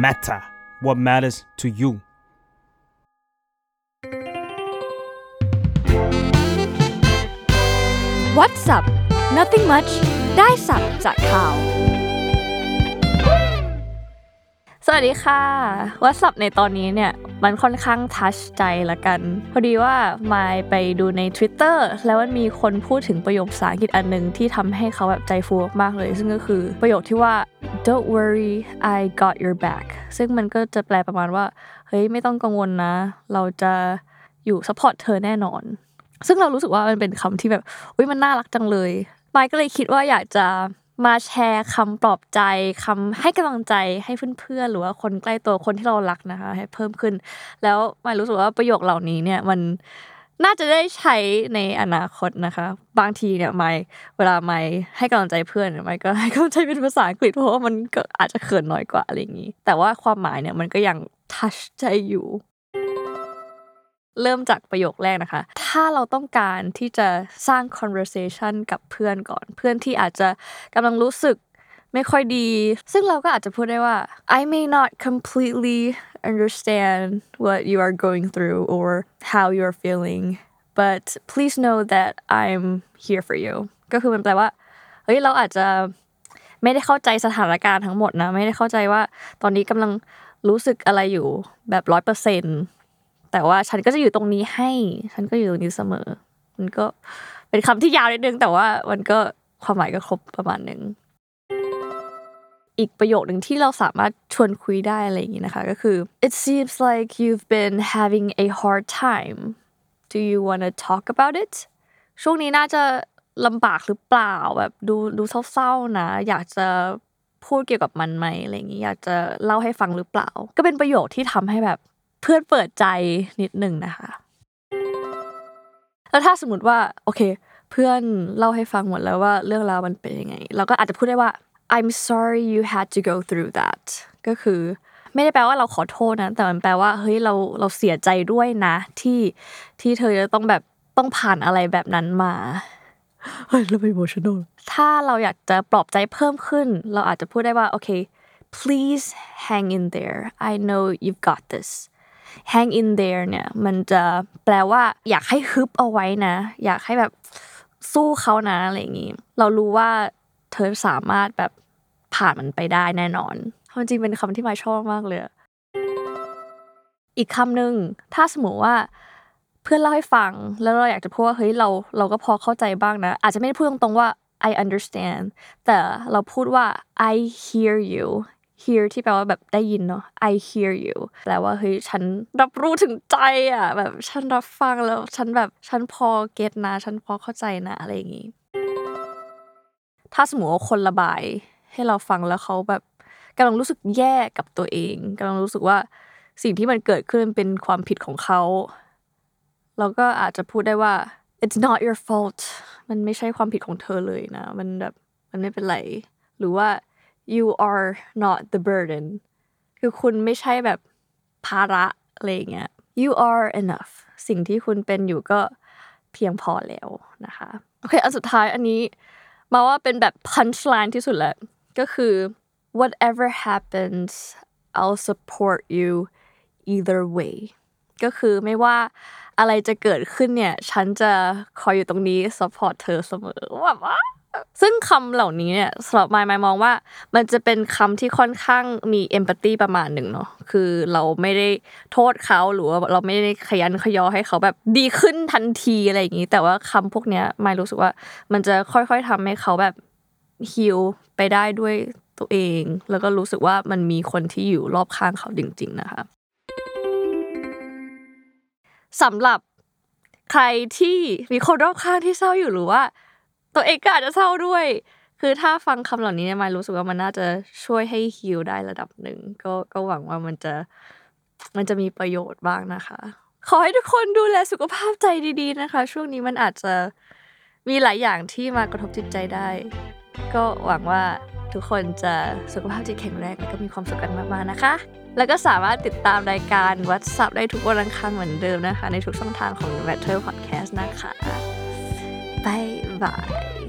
matter what matters to you What's up Nothing much ได้สับจากข่าว สวัสดีค่ะ What's up ในตอนนี้เนี่ย มันค่อนข้างทัชใจละกัน พอดีว่ามายไปดูใน Twitter แล้วมันมีคนพูดถึงประโยคภาษาอังกฤษอันหนึ่งที่ทำให้เขาแบบใจฟูมากเลย ซึ่งก็คือประโยคที่ว่า don't worry I got your back ซึ่งมันก็จะแปลประมาณว่า เฮ้ย ไม่ต้องกังวลนะ เราจะอยู่ support เธอแน่นอน ซึ่งเรารู้สึกว่ามันเป็นคำที่แบบอุ้ยมันน่ารักจังเลยไมายก็เลยคิดว่าอยากจะมาแชร์คำปลอบใจคำให้กำลังใจให้เพื่อนๆหรือว่าคนใกล้ตัวคนที่เรารักนะคะ ให้เพิ่มขึ้น แล้วไมายรู้สึกว่าประโยคเหล่านี้เนี่ยมัน น่าจะได้ใช้ในอนาคตนะคะ บางทีเนี่ยไมายเวลาไมายให้กำลังใจเพื่อนเนี่ก็ให้กำลังใจเป็นภาษาอังกฤษเพราะว่ามันก็อาจจะเขินน้อยกว่าอะไรอย่างนี้ แต่ว่าความหมายเนี่ยมันก็ยังทัชใจอยู่ เริ่มจากประโยคแรกนะคะ ถ้าเราต้องการที่จะสร้าง conversation กับเพื่อนก่อน เพื่อนที่อาจจะกำลังรู้สึก ไม่ค่อยดี ซึ่งเราก็อาจจะพูดได้ว่า I may not completely understand what you are going through or how you are feeling but please know that I'm here for you ก็คือมันแปลว่าเฮ้ยเราอาจจะไม่ได้เข้าใจสถานการณ์ทั้งหมดนะ ไม่ได้เข้าใจว่าตอนนี้กำลังรู้สึกอะไรอยู่แบบร้อยเปอร์เซ็นต์แต่ว่าฉันก็จะอยู่ตรงนี้ให้ ฉันก็อยู่ตรงนี้เสมอ มันก็เป็นคำที่ยาวนิดนึง แต่ว่ามันก็ความหมายก็ครบประมาณหนึ่ง อีกประโยคหนึ่งที่เราสามารถชวนคุยได้อะไรอย่างนี้นะคะก็คือ it seems like you've been having a hard time do you want to talk about it ช่วงนี้น่าจะลำบากหรือเปล่าแบบดูดูเศร้าๆนะ อยากจะพูดเกี่ยวกับมันไหมอะไรอย่างนี้อยากจะเล่าให้ฟังหรือเปล่า ก็เป็นประโยคที่ทำให้แบบเพื่อนเปิดใจนิดนึงนะคะแล้วถ้าสมมติว่าโอเค เพื่อนเล่าให้ฟังหมดแล้วว่าเรื่องราวมันเป็นยังไง เราก็อาจจะพูดได้ว่า I'm sorry you had to go through that ก็คือ ไม่ได้แปลว่าเราขอโทษนะ แต่มันแปลว่าเฮ้ยเราเราเสียใจด้วยนะ ที่ที่เธอจะต้องแบบต้องผ่านอะไรแบบนั้นมาเฮ้ยเราเป็น emotional ถ้าเราอยากจะปลอบใจเพิ่มขึ้น เราอาจจะพูดได้ว่าโอเค please hang in there I know you've got this hang in there เนี่ยมันจะแปลว่า อยากให้ฮึบเอาไว้นะ อยากให้แบบสู้เขานะอะไรอย่างนี้ เรารู้ว่า เธอสามารถแบบผ่านมันไปได้แน่นอนความจริงเป็นคำที่มาชอบมากเลย อีกคำหนึ่งถ้าสมมติว่าเพื่อนเล่าให้ฟังแล้วเราอยากจะพูดว่าเฮ้ยเราเราก็พอเข้าใจบ้างนะ อาจจะไม่ได้พูดตรงๆว่า I understand แต่เราพูดว่า I hear you hear ที่แปลว่าแบบได้ยินเนาะ I hear you แปลว่าเฮ้ยฉันรับรู้ถึงใจอะแบบฉันรับฟังแล้วฉันแบบฉันพอเก็ตนะ ฉันพอเข้าใจนะอะไรอย่างงี้ ถ้าสมมติว่าคนระบาย ให้เราฟังแล้วเขาแบบกำลังรู้สึกแย่กับตัวเองกำลังรู้สึกว่าสิ่งที่มันเกิดขึ้นเป็นความผิดของเขาเราก็อาจจะพูดได้ว่า it's not your fault มันไม่ใช่ความผิดของเธอเลยนะ มันแบบมันไม่เป็นไร หรือว่า you are not the burden คือคุณไม่ใช่แบบภาระอะไรเงี้ย you are enough สิ่งที่คุณเป็นอยู่ก็เพียงพอแล้วนะคะ โอเค อันสุดท้ายอันนี้ มาว่าเป็นแบบ punchline ที่สุดแหละก็คือ whatever happens I'll support you either way ก็คือไม่ว่าอะไรจะเกิดขึ้นเนี่ย ฉันจะคอยอยู่ตรงนี้ support เธอเสมอแบบว่า ซึ่งคำเหล่านี้เนี่ยสำหรับมายมายมองว่า มันจะเป็นคำที่ค่อนข้างมีเอมพัตตีประมาณหนึ่งเนาะคือเราไม่ได้โทษเขาหรือว่าเราไม่ได้ขยันขยอให้เขาแบบดีขึ้นทันทีอะไรอย่างนี้ แต่ว่าคำพวกเนี้ยมายรู้สึกว่ามันจะค่อยๆทำให้เขาแบบฮิลไปได้ด้วยตัวเอง แล้วก็รู้สึกว่ามันมีคนที่อยู่รอบข้างเขาจริง ๆ นะคะสำหรับใครที่มีคนรอบข้างที่เศร้าอยู่หรือว่า ตัวเองก็อาจจะเศร้าด้วย คือถ้าฟังคำเหล่านี้เนี่ยมายรู้สึกว่ามันน่าจะช่วยให้ฮิลได้ระดับหนึ่งก็ก็หวังว่ามันจะมันจะมีประโยชน์บ้างนะคะ ขอให้ทุกคนดูแลสุขภาพใจดี ๆ นะคะ ช่วงนี้มันอาจจะมีหลายอย่างที่มากระทบจิตใจได้ ก็หวังว่าทุกคนจะสุขภาพจิตแข็งแรงแล้วก็มีความสุขกันมากๆนะคะ แล้วก็สามารถติดตามรายการวัดสับได้ทุกวันอังคารเหมือนเดิมนะคะ ในทุกช่องทางของ Matter Podcast นะคะ บาย บาย